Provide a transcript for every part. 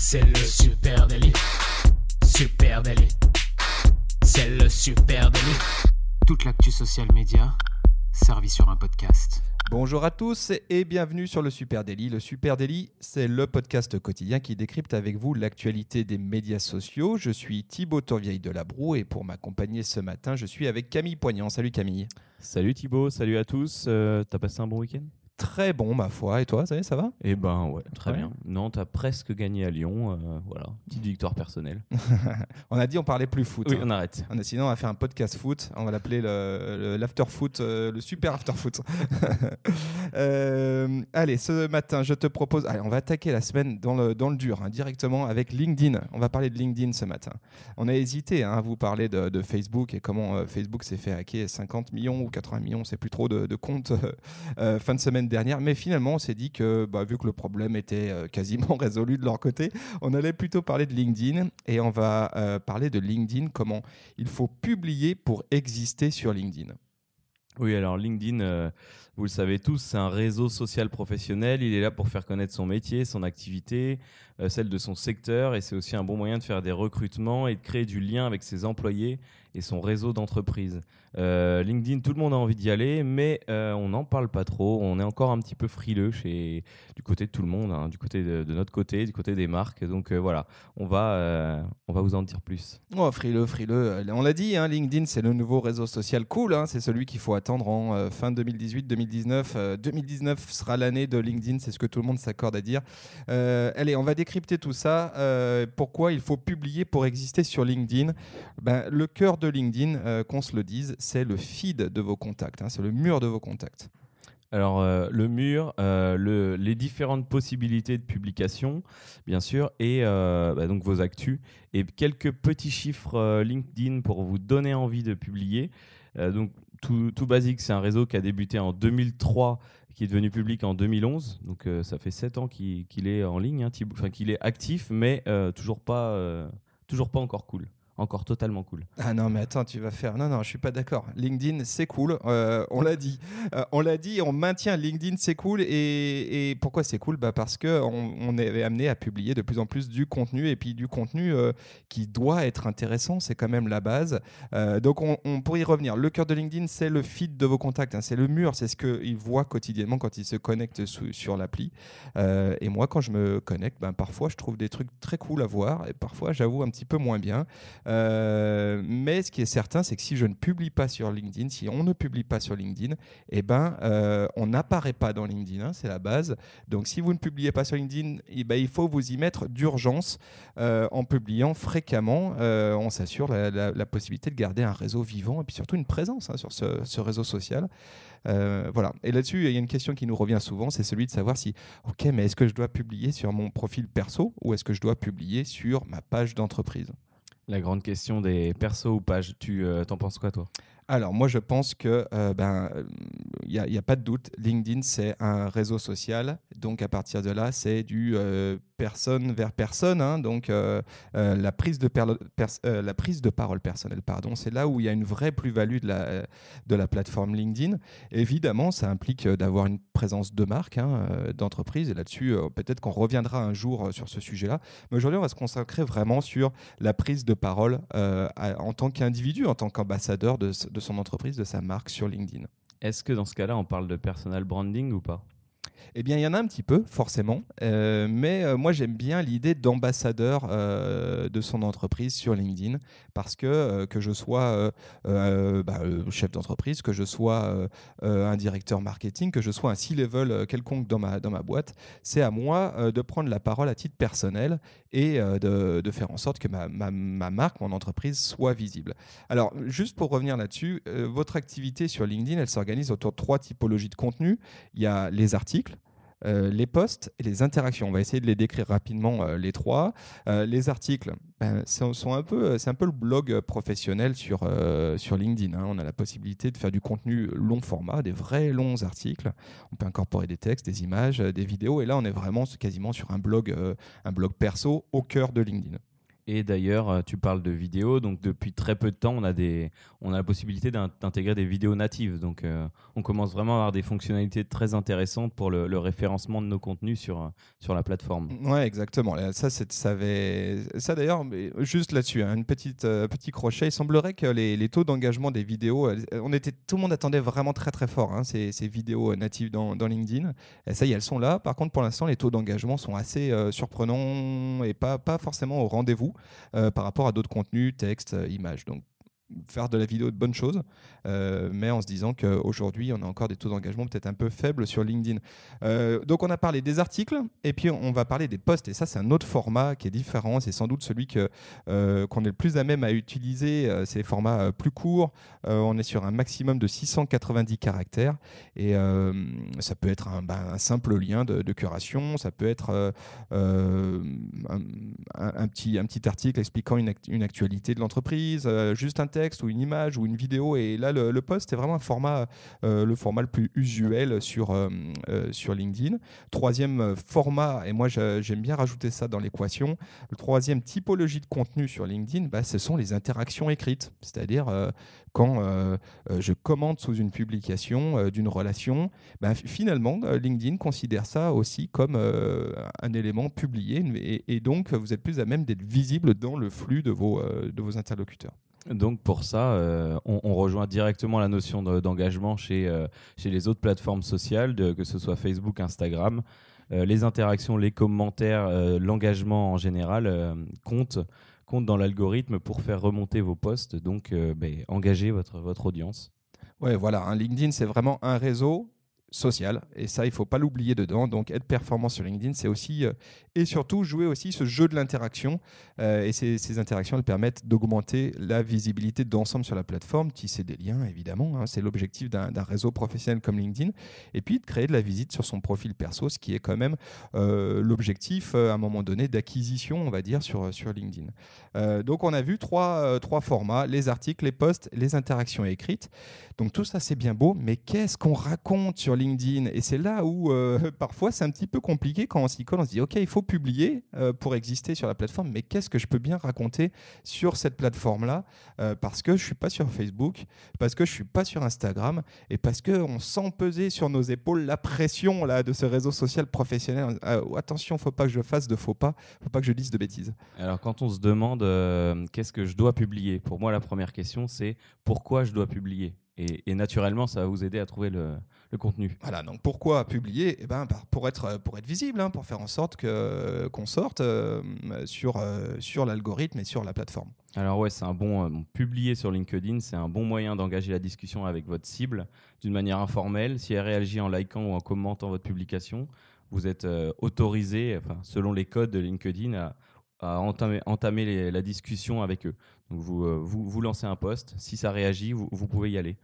C'est le super délit. Super délit. C'est le super délit. Toute l'actu social média servie sur un podcast. Bonjour à tous et bienvenue sur le Super Daily. Le Super Daily, c'est le podcast quotidien qui décrypte avec vous l'actualité des médias sociaux. Je suis Thibaut Tourvieille de Labroue et pour m'accompagner ce matin, je suis avec Camille Poignant. Salut Camille. Salut Thibaut, salut à tous. Euh, T'as passé un bon week-end? Très bon, ma foi. Et toi, ça, ça va? Eh ben ouais, très Ouais. bien. Nantes a presque gagné à Lyon. euh, voilà, petite victoire personnelle. On a dit on parlait plus foot. Oui, hein. on arrête. On a, sinon, on va faire un podcast foot. On va l'appeler le- le- l'after foot, euh, le super after foot. Euh, allez, ce matin, je te propose. Allez, on va attaquer la semaine dans le, dans le dur, hein, directement avec LinkedIn. On va parler de LinkedIn ce matin. On a hésité hein, à vous parler de, de Facebook et comment Facebook s'est fait hacker 50 millions ou 80 millions, c'est plus trop de, de comptes fin de semaine dernière. Mais finalement, on s'est dit que, bah, vu que le problème était euh, quasiment résolu de leur côté, on allait plutôt parler de LinkedIn et on va euh, parler de LinkedIn, comment il faut publier pour exister sur LinkedIn. Oui, alors LinkedIn, euh, vous le savez tous, c'est un réseau social professionnel. Il est là pour faire connaître son métier, son activité, celle de son secteur, et c'est aussi un bon moyen de faire des recrutements et de créer du lien avec ses employés son réseau d'entreprise. Euh, LinkedIn, tout le monde a envie d'y aller, mais euh, on n'en parle pas trop. On est encore un petit peu frileux chez, du côté de tout le monde, hein, du côté de, notre côté, du côté des marques. Donc euh, voilà, on va, on va vous en dire plus. Oh, frileux, frileux. On l'a dit, hein, LinkedIn, c'est le nouveau réseau social cool. hein, c'est celui qu'il faut attendre en fin 2018-2019. Euh, 2019 sera l'année de LinkedIn, c'est ce que tout le monde s'accorde à dire. Allez, on va décrypter tout ça. Pourquoi il faut publier pour exister sur LinkedIn? Ben, Le cœur de LinkedIn, euh, qu'on se le dise, c'est le feed de vos contacts. hein, c'est le mur de vos contacts. Alors, euh, le mur, euh, le- les différentes possibilités de publication, bien sûr, et bah, donc vos actus, et quelques petits chiffres LinkedIn pour vous donner envie de publier. Donc, tout, basique, c'est un réseau qui a débuté en 2003, qui est devenu public en 2011. Donc, ça fait 7 ans qu'il est en ligne, hein, qu'il est actif, mais toujours, pas, toujours pas encore cool. Encore totalement cool. Ah non, mais attends, tu vas faire. Non, non, je suis pas d'accord. LinkedIn, c'est cool. Euh, on l'a dit. Euh, on l'a dit, on maintient LinkedIn, c'est cool. Et, et pourquoi c'est cool? Bah Parce qu'on on est amené à publier de plus en plus du contenu et puis du contenu euh, qui doit être intéressant. C'est quand même la base. Donc, on, on pourrait y revenir. Le cœur de LinkedIn, c'est le feed de vos contacts. hein. c'est le mur. C'est ce qu'ils voient quotidiennement quand ils se connectent sur l'appli. Et moi, quand je me connecte, ben, parfois, je trouve des trucs très cool à voir. Et parfois, j'avoue, un petit peu moins bien. Euh, mais ce qui est certain, c'est que si je ne publie pas sur LinkedIn, si on ne publie pas sur LinkedIn, eh ben, euh, on n'apparaît pas dans LinkedIn, hein, c'est la base. Donc si vous ne publiez pas sur LinkedIn, eh ben, il faut vous y mettre d'urgence euh, en publiant fréquemment. On s'assure la, possibilité de garder un réseau vivant et puis surtout une présence hein, sur ce, ce réseau social. Voilà. Et là-dessus, il y a une question qui nous revient souvent, c'est celui de savoir si, ok, mais est-ce que je dois publier sur mon profil perso ou est-ce que je dois publier sur ma page d'entreprise? La grande question des persos ou pages, tu euh, t'en penses quoi, toi? Alors, moi, je pense que euh, ben, il n'y a, pas de doute. LinkedIn, c'est un réseau social. Donc, à partir de là, c'est du euh, personne vers personne. hein. donc, euh, euh, la, prise de euh, la prise de parole personnelle, pardon, c'est là où il y a une vraie plus-value de la, de la plateforme LinkedIn. Évidemment, ça implique d'avoir une présence de marque, hein, d'entreprise. Et là-dessus, peut-être qu'on reviendra un jour sur ce sujet-là. Mais aujourd'hui, on va se consacrer vraiment sur la prise de parole en tant qu'individu, en tant qu'ambassadeur de son entreprise, de sa marque sur LinkedIn. Est-ce que dans ce cas-là, on parle de personal branding ou pas? Eh bien, il y en a un petit peu, forcément. Euh, mais euh, moi, j'aime bien l'idée d'ambassadeur euh, de son entreprise sur LinkedIn. Parce que, que je sois bah, chef d'entreprise, que je sois un directeur marketing, que je sois un C-level quelconque dans ma, dans ma boîte, c'est à moi de prendre la parole à titre personnel et de, de faire en sorte que ma, ma- ma marque, mon entreprise soit visible. Alors, juste pour revenir là-dessus, votre activité sur LinkedIn, elle s'organise autour de trois typologies de contenu. Il y a les articles, euh, les posts et les interactions. On va essayer de les décrire rapidement euh, les trois. Euh, les articles, ben, sont, sont un peu, c'est un peu le blog professionnel sur, sur LinkedIn. hein. On a la possibilité de faire du contenu long format, des vrais longs articles. On peut incorporer des textes, des images, des vidéos. Et là, on est vraiment quasiment sur un blog, un blog perso au cœur de LinkedIn. Et d'ailleurs, euh, tu parles de vidéos, donc depuis très peu de temps, on a, des, on a la possibilité d'intégrer des vidéos natives. Donc euh, on commence vraiment à avoir des fonctionnalités très intéressantes pour le, référencement de nos contenus sur, euh, sur la plateforme. Ouais, exactement. Ça, ça, avait... ça d'ailleurs, juste là-dessus, hein, une petit crochet. Il semblerait que les, les taux d'engagement des vidéos, on était, tout le monde attendait vraiment très très fort hein, ces, ces, vidéos natives dans, dans, LinkedIn. Et ça y est, elles sont là. Par contre, pour l'instant, les taux d'engagement sont assez surprenants et pas, pas forcément au rendez-vous. Euh, par rapport à d'autres contenus, textes, euh, images. Donc faire de la vidéo de bonnes choses, euh, mais en se disant qu'aujourd'hui, on a encore des taux d'engagement peut-être un peu faibles sur LinkedIn. Euh, donc, on a parlé des articles, et puis on va parler des posts, et ça, c'est un autre format qui est différent. C'est sans doute celui que, euh, qu'on est le plus à même à utiliser. c'est des formats plus courts. on est sur un maximum de 690 caractères, et ça peut être un, ben, simple lien de, curation, ça peut être un, petit, un petit article expliquant une, une actualité de l'entreprise, juste un texte ou une image ou une vidéo. Et là, le, post est vraiment un format, euh, le format le plus usuel sur, euh, euh, sur LinkedIn. Troisième format, et moi j'aime bien rajouter ça dans l'équation, le troisième typologie de contenu sur LinkedIn, bah, ce sont les interactions écrites. C'est-à-dire quand je commente sous une publication d'une relation, bah, finalement, LinkedIn considère ça aussi comme un élément publié et, et, donc vous êtes plus à même d'être visible dans le flux de vos, de vos interlocuteurs. Donc pour ça, euh, on, rejoint directement la notion d'engagement chez, euh, chez les autres plateformes sociales, que ce soit Facebook, Instagram. Euh, les interactions, les commentaires, l'engagement en général comptent compte dans l'algorithme pour faire remonter vos posts, donc ben, engager votre, votre audience. Ouais, voilà, un LinkedIn, c'est vraiment un réseau social et ça il faut pas l'oublier dedans. Donc être performant sur LinkedIn c'est aussi euh, et surtout jouer aussi ce jeu de l'interaction. Euh, et ces, interactions elles permettent d'augmenter la visibilité d'ensemble sur la plateforme tisser des liens évidemment hein, c'est l'objectif d'un réseau professionnel comme LinkedIn. Et puis de créer de la visite sur son profil perso ce qui est quand même euh, l'objectif à un moment donné d'acquisition on va dire sur, sur LinkedIn. Donc on a vu trois, trois formats les articles les posts les interactions écrites. Donc tout ça c'est bien beau mais qu'est-ce qu'on raconte sur LinkedIn. Et c'est là où euh, parfois c'est un petit peu compliqué quand on s'y colle. On se dit, OK, il faut publier euh, pour exister sur la plateforme, mais qu'est-ce que je peux bien raconter sur cette plateforme-là euh, Parce que je suis pas sur Facebook, parce que je suis pas sur Instagram, et parce qu'on sent peser sur nos épaules la pression là, de ce réseau social professionnel. attention, faut pas que je fasse de faux pas, faut pas que je dise de bêtises. Alors quand on se demande qu'est-ce que je dois publier, pour moi la première question c'est pourquoi je dois publier? Et, naturellement, ça va vous aider à trouver le, contenu. Voilà, donc pourquoi publier? Eh ben, pour, être, pour être visible, hein, pour faire en sorte que, qu'on sorte euh, sur, euh, sur l'algorithme et sur la plateforme. Alors ouais, c'est un bon euh, publier sur LinkedIn, c'est un bon moyen d'engager la discussion avec votre cible d'une manière informelle. Si elle réagit en likant ou en commentant votre publication, vous êtes autorisé, enfin, selon les codes de LinkedIn, à, à entamer, la discussion avec eux. Donc vous, euh, vous, vous, lancez un post, si ça réagit, vous, vous pouvez y aller.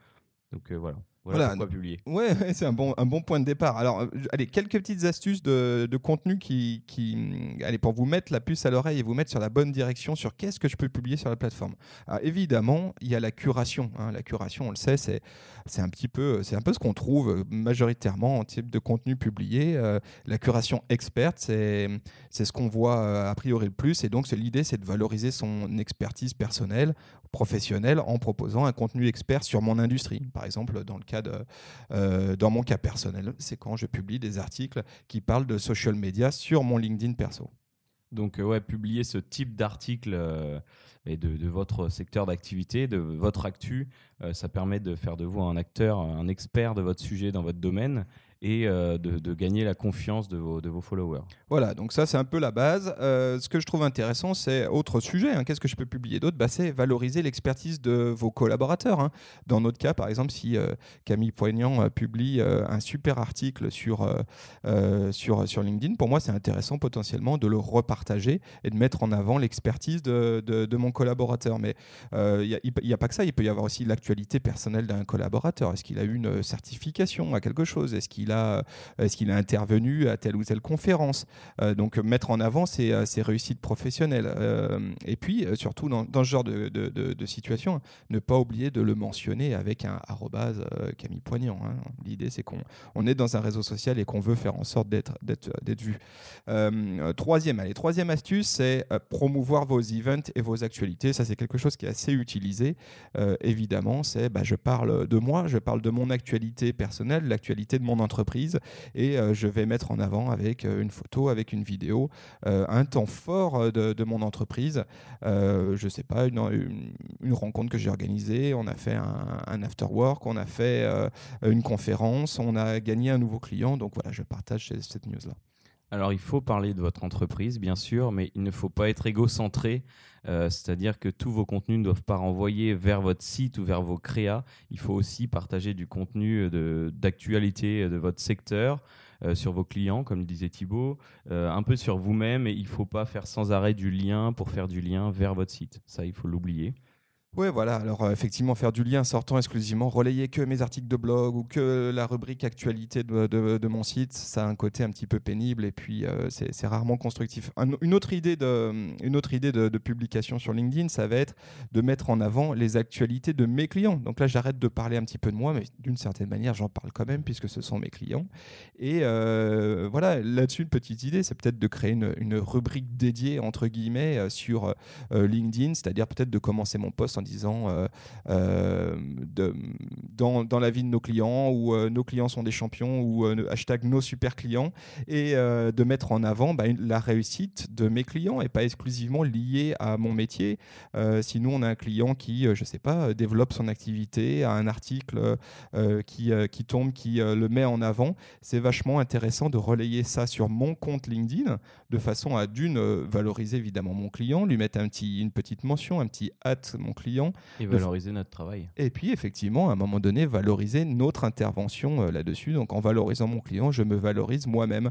Donc euh, voilà. Voilà, pourquoi publier? Ouais, c'est un bon, un bon point de départ. Alors, euh, allez, quelques petites astuces de, de contenu qui, qui, allez, pour vous mettre la puce à l'oreille et vous mettre sur la bonne direction sur qu'est-ce que je peux publier sur la plateforme. Alors, évidemment, il y a la curation. Hein. La curation, on le sait, c'est, c'est un petit peu, c'est un peu ce qu'on trouve majoritairement en type de contenu publié. Euh, la curation experte, c'est, c'est ce qu'on voit euh, a priori le plus. Et donc, l'idée, c'est de valoriser son expertise personnelle, professionnelle, en proposant un contenu expert sur mon industrie. Par exemple, dans le cas euh, dans mon cas personnel, c'est quand je publie des articles qui parlent de social media sur mon LinkedIn perso. Donc, euh, ouais, publier ce type d'article euh, de, de, votre secteur d'activité, de votre actu, ça permet de faire de vous un acteur, un expert de votre sujet dans votre domaine et euh, de, gagner la confiance de vos, followers. Voilà, donc ça c'est un peu la base. Euh, ce que je trouve intéressant, c'est autre sujet. Hein. Qu'est-ce que je peux publier d'autre? Bah, C'est valoriser l'expertise de vos collaborateurs. Hein. Dans notre cas, par exemple, si euh, Camille Poignant publie un super article sur, sur, LinkedIn, pour moi c'est intéressant potentiellement de le repartager et de mettre en avant l'expertise de, de, mon collaborateur. Mais il n'y a, a, pas que ça, il peut y avoir aussi l'actualité personnelle d'un collaborateur. Est-ce qu'il a eu une certification à quelque chose? Est-ce qu'il a, est-ce qu'il a intervenu à telle ou telle conférence. donc mettre en avant ses, ses réussites professionnelles. et puis surtout dans, ce genre de, situation, ne pas oublier de le mentionner avec un arrobase Camille Poignant. Hein. L'idée c'est qu'on on est dans un réseau social et qu'on veut faire en sorte d'être vu. troisième, allez, troisième astuce, c'est promouvoir vos events et vos actualités. Ça c'est quelque chose qui est assez utilisé. évidemment, c'est bah, je parle de moi, je parle de mon actualité personnelle, l'actualité de mon entreprise, et euh, je vais mettre en avant avec euh, une photo, avec une vidéo, euh, un temps fort de, mon entreprise. je sais pas, une, une, rencontre que j'ai organisée, on a fait un, after work, on a fait une conférence, on a gagné un nouveau client. Donc voilà, je partage cette news-là. Alors il faut parler de votre entreprise, bien sûr, mais il ne faut pas être égocentré. Euh, c'est-à-dire que tous vos contenus ne doivent pas renvoyer vers votre site ou vers vos créas. Il faut aussi partager du contenu d'actualité de, votre secteur. Euh, sur vos clients, comme le disait Thibault, euh, un peu sur vous-même et il ne faut pas faire sans arrêt du lien pour faire du lien vers votre site. Ça, il faut l'oublier. Oui, voilà. Alors, euh, effectivement, faire du lien sortant exclusivement, relayer que mes articles de blog ou que la rubrique actualité de, mon site, ça a un côté un petit peu pénible et puis euh, c'est rarement constructif. une autre idée, de, publication sur LinkedIn, ça va être de mettre en avant les actualités de mes clients. Donc là, j'arrête de parler un petit peu de moi, mais d'une certaine manière, j'en parle quand même puisque ce sont mes clients. Et euh, voilà, là-dessus, une petite idée, c'est peut-être de créer une, une, rubrique dédiée, entre guillemets, sur LinkedIn, c'est-à-dire peut-être de commencer mon post en disant euh, euh, dans, dans, la vie de nos clients ou euh, nos clients sont des champions ou hashtag nos super clients et de mettre en avant bah, la réussite de mes clients et pas exclusivement liée à mon métier. sinon, on a un client qui, je sais pas, développe son activité, a un article qui, qui tombe, qui le met en avant. C'est vachement intéressant de relayer ça sur mon compte LinkedIn de façon à d'une valoriser évidemment mon client, lui mettre un petit, une petite mention, un petit hâte mon client et valoriser notre travail. Et puis, effectivement, à un moment donné, valoriser notre intervention euh, là-dessus. Donc, en valorisant mon client, je me valorise moi-même.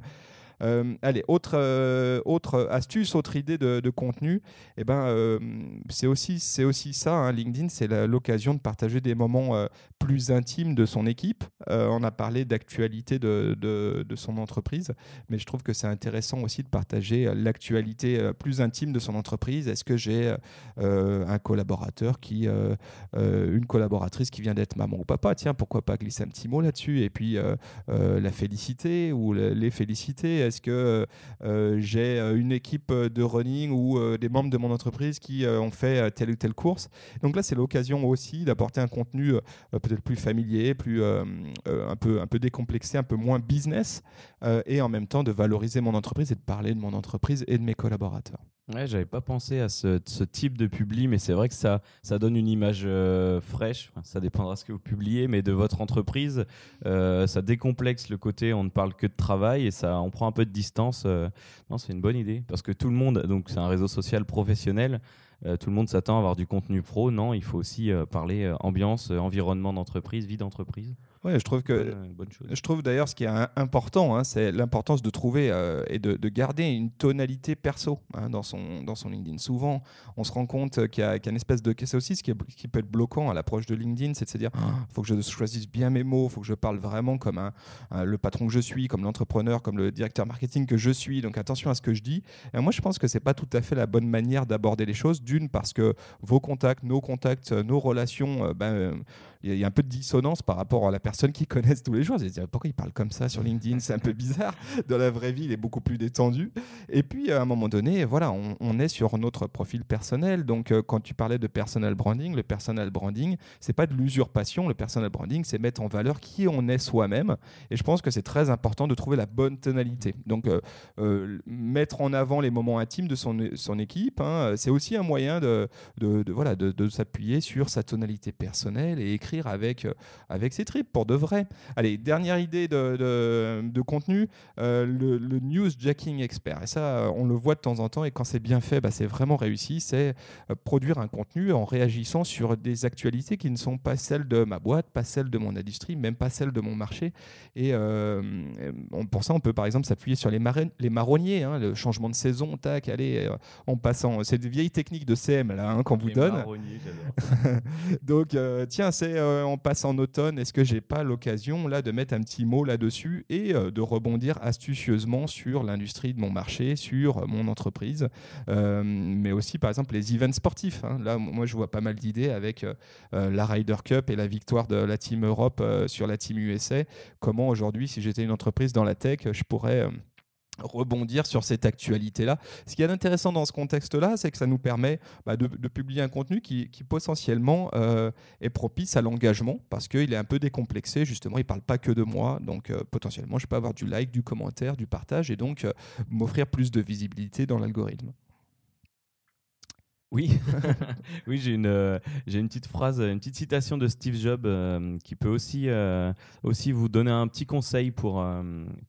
Euh, allez, autre, euh, autre astuce, autre idée de, contenu, eh ben, euh, c'est aussi, aussi ça, hein, LinkedIn, c'est l'occasion de partager des moments plus intimes de son équipe. on a parlé d'actualité de, de, son entreprise, mais je trouve que c'est intéressant aussi de partager l'actualité plus intime de son entreprise. Est-ce que j'ai un collaborateur qui, une collaboratrice qui vient d'être maman ou papa? Tiens, pourquoi pas glisser un petit mot là-dessus? Et puis la féliciter ou les féliciter est-ce que euh, j'ai euh, une équipe de running ou euh, des membres de mon entreprise qui ont fait telle ou telle course? Donc là, c'est l'occasion aussi d'apporter un contenu peut-être plus familier, un peu un peu décomplexé, un peu moins business, et en même temps de valoriser mon entreprise et de parler de mon entreprise et de mes collaborateurs. Ouais, j'avais pas pensé à ce, type de publi, mais c'est vrai que ça, ça donne une image euh, fraîche. ça dépendra de ce que vous publiez, mais de votre entreprise, euh, ça décomplexe le côté on ne parle que de travail et ça, on prend un peu de distance. Euh. non, c'est une bonne idée parce que tout le monde, donc c'est un réseau social professionnel. Tout le monde s'attend à avoir du contenu pro. Non, il faut aussi parler ambiance, environnement d'entreprise, vie d'entreprise. Ouais, je trouve que je trouve d'ailleurs ce qui est important, hein, c'est l'importance de trouver euh, et de, garder une tonalité perso hein, dans son dans son LinkedIn. Souvent, on se rend compte qu'il y, a une espèce de c'est aussi ce qui, qui, peut être bloquant à l'approche de LinkedIn, c'est de se dire il ah. faut que je choisisse bien mes mots, il faut que je parle vraiment comme un, le patron que je suis, comme l'entrepreneur, comme le directeur marketing que je suis. Donc attention à ce que je dis. Et moi, je pense que c'est pas tout à fait la bonne manière d'aborder les choses. Parce que vos contacts, nos contacts, nos relations, euh, ben il y, a un peu de dissonance par rapport à la personne qui connaissent tous les jours. Ils pourquoi il parle comme ça sur LinkedIn? C'est un peu bizarre. Dans la vraie vie, il est beaucoup plus détendu. Et puis, à un moment donné, voilà, on, est sur notre profil personnel. Donc, euh, quand tu parlais de personal branding, le personal branding, c'est pas de l'usurpation. Le personal branding, c'est mettre en valeur qui on est soi-même. Et je pense que c'est très important de trouver la bonne tonalité. Donc, euh, euh, mettre en avant les moments intimes de son, son équipe, hein, c'est aussi un moyen de, de, voilà, de s'appuyer sur sa tonalité personnelle et écrire avec, euh, avec ses tripes pour de vrai. Allez, dernière idée de, de, contenu, euh, le, le, news jacking expert. Et ça, euh, on le voit de temps en temps et quand c'est bien fait, bah, c'est vraiment réussi. C'est produire un contenu en réagissant sur des actualités qui ne sont pas celles de ma boîte, pas celles de mon industrie, même pas celles de mon marché. Et pour ça, on peut par exemple s'appuyer sur les, les marronniers, hein, le changement de saison, tac, allez, en passant. C'est de vieilles techniques de CM là hein, qu'on vous donne. Donc, euh, tiens, c'est euh, on passe en automne. Est-ce que j'ai pas l'occasion là de mettre un petit mot là-dessus et euh, de rebondir astucieusement sur l'industrie de mon marché, sur euh, mon entreprise, mais aussi par exemple les events sportifs. hein. Là, moi, je vois pas mal d'idées avec la Ryder Cup et la victoire de la Team Europe sur la Team USA. Comment aujourd'hui, si j'étais une entreprise dans la tech, je pourrais rebondir sur cette actualité-là. Ce qui est intéressant dans ce contexte-là, c'est que ça nous permet bah, de, publier un contenu qui, qui potentiellement euh, est propice à l'engagement parce qu'il est un peu décomplexé, justement, il ne parle pas que de moi, donc euh, potentiellement je peux avoir du like, du commentaire, du partage et donc euh, m'offrir plus de visibilité dans l'algorithme. Oui, oui j'ai une, euh, j'ai une petite phrase, une petite citation de Steve Jobs euh, qui peut aussi, euh, aussi vous donner un petit conseil pour,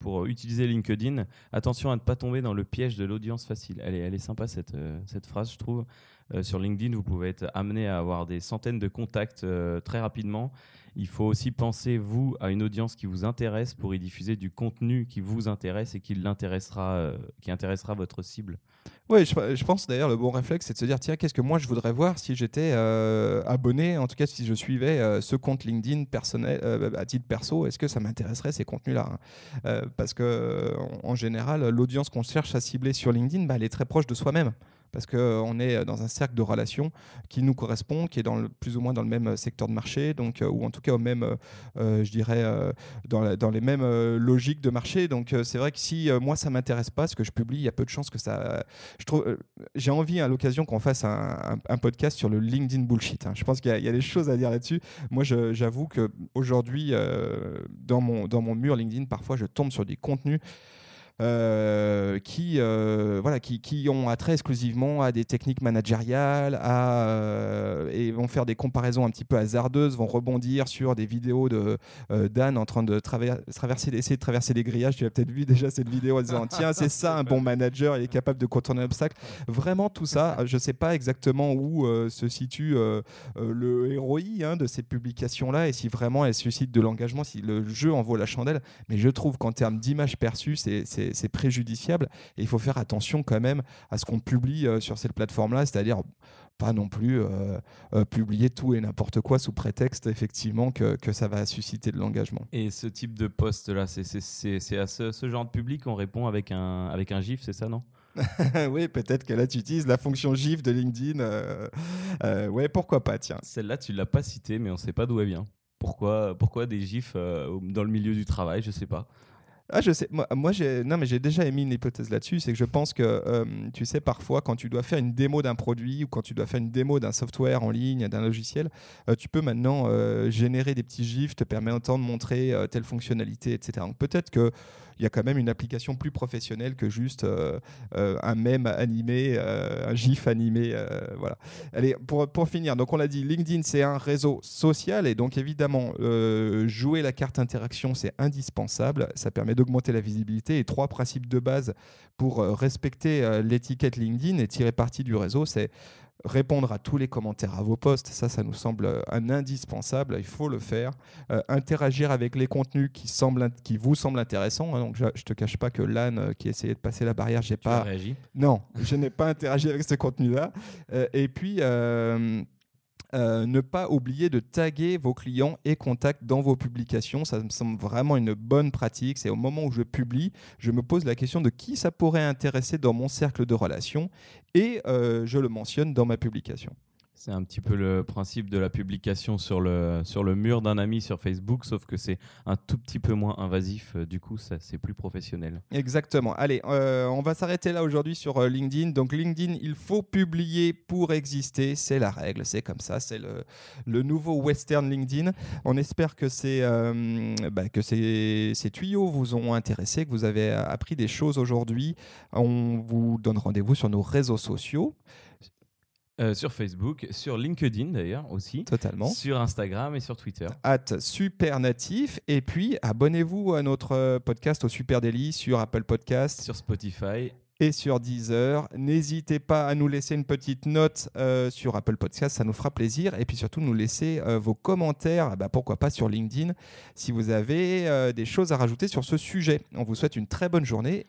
pour utiliser LinkedIn. Attention à ne pas tomber dans le piège de l'audience facile. Elle est, elle est sympa cette, cette phrase, je trouve. Euh, sur LinkedIn, vous pouvez être amené à avoir des centaines de contacts euh, très rapidement. Il faut aussi penser, vous, à une audience qui vous intéresse pour y diffuser du contenu qui vous intéresse et qui euh, qui intéressera votre cible. Oui, je, pense d'ailleurs le bon réflexe, c'est de se dire tiens, qu'est-ce que moi je voudrais voir si j'étais abonné, en tout cas si je suivais ce compte LinkedIn personnel euh, à titre perso, est-ce que ça m'intéresserait ces contenus-là hein? Parce que en général, l'audience qu'on cherche à cibler sur LinkedIn, bah, elle est très proche de soi-même. Parce qu'on est dans un cercle de relations qui nous correspond, qui est dans le, plus ou moins dans le même secteur de marché, donc, euh, ou en tout cas au même, euh, euh, je dirais, euh, dans, les mêmes euh, logiques de marché. Donc euh, c'est vrai que si euh, moi ça m'intéresse pas, ce que je publie, il y a peu de chances que ça. Euh, j'ai envie à l'occasion qu'on fasse un, podcast sur le LinkedIn bullshit. hein. Je pense qu'il y, y a des choses à dire là-dessus. Moi, j'avoue que aujourd'hui, euh, dans mon dans mon mur LinkedIn, parfois je tombe sur des contenus. Euh, qui, euh, voilà, qui, qui ont attrait exclusivement à des techniques managériales à, euh, et vont faire des comparaisons un petit peu hasardeuses, vont rebondir sur des vidéos de euh, Dan en train de traver- traverser, essayer de traverser des grillages. Tu as peut-être vu déjà cette vidéo en disant Tiens, c'est ça un bon manager, il est capable de contourner un obstacle. Vraiment, tout ça, je ne sais pas exactement où se situe le ROI hein, de ces publications-là et si vraiment elles suscitent de l'engagement, si le jeu en vaut la chandelle. Mais je trouve qu'en termes d'image perçue, c'est- c'est préjudiciable et il faut faire attention quand même à ce qu'on publie euh, sur cette plateforme-là, c'est-à-dire pas non plus euh, euh, publier tout et n'importe quoi sous prétexte effectivement que, que ça va susciter de l'engagement. Et ce type de poste-là, c'est- à ce, ce genre de public qu'on répond avec un, avec un GIF, c'est ça, non? Oui, peut-être que là tu utilises la fonction GIF de LinkedIn. euh, ouais, pourquoi pas, tiens. Celle-là, tu l'as pas citée, mais on sait pas d'où elle vient. Pourquoi, pourquoi des GIFs dans le milieu du travail Je sais pas. Ah, je sais. Moi, j'ai déjà émis une hypothèse là-dessus. C'est que je pense que, euh, tu sais, parfois, quand tu dois faire une démo d'un produit ou quand tu dois faire une démo d'un software en ligne, d'un logiciel, euh, tu peux maintenant euh, générer des petits gifs, te permettant de montrer telle fonctionnalité, etc. Donc peut-être que il y a quand même une application plus professionnelle que juste euh, euh, un mème animé, euh, un gif animé. voilà. Allez, pour, pour finir, donc on l'a dit, LinkedIn, c'est un réseau social et donc évidemment, jouer la carte interaction, c'est indispensable. Ça permet d'augmenter la visibilité et trois principes de base pour respecter l'étiquette LinkedIn et tirer parti du réseau, c'est répondre à tous les commentaires à vos posts, ça, ça nous semble euh, un indispensable, il faut le faire. Euh, interagir avec les contenus qui, semblent, qui vous semblent intéressants. hein. donc, je, je te cache pas que l'âne euh, qui essayait de passer la barrière, j'ai pas, réagi? Non, je n'ai pas interagi avec ce contenu-là. Euh, et puis, euh, euh, ne pas oublier de taguer vos clients et contacts dans vos publications. Ça me semble vraiment une bonne pratique. C'est au moment où je publie, je me pose la question de qui ça pourrait intéresser dans mon cercle de relations et euh, je le mentionne dans ma publication. C'est un petit peu le principe de la publication sur le, sur le mur d'un ami sur Facebook, sauf que c'est un tout petit peu moins invasif. euh, Du coup, ça, c'est plus professionnel. Exactement. Allez, euh, on va s'arrêter là aujourd'hui sur euh, LinkedIn. Donc LinkedIn, il faut publier pour exister. C'est la règle, c'est comme ça. C'est le, le nouveau Western LinkedIn. On espère que, ces, bah, que ces, tuyaux vous ont intéressé, que vous avez appris des choses aujourd'hui. On vous donne rendez-vous sur nos réseaux sociaux, Euh, sur Facebook, sur LinkedIn d'ailleurs aussi, totalement. sur Instagram et sur Twitter. at Super Natif. Et puis, abonnez-vous à notre euh, podcast au Super Daily sur Apple Podcast Sur Spotify, et sur Deezer. N'hésitez pas à nous laisser une petite note euh, sur Apple Podcast, ça nous fera plaisir. Et puis surtout, nous laisser euh, vos commentaires, ah bah, pourquoi pas sur LinkedIn, si vous avez des choses à rajouter sur ce sujet. On vous souhaite une très bonne journée.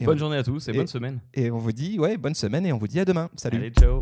Et bonne on, journée à tous et, et- bonne semaine. et on vous dit, ouais, bonne semaine et on vous dit à demain. Salut. Allez, ciao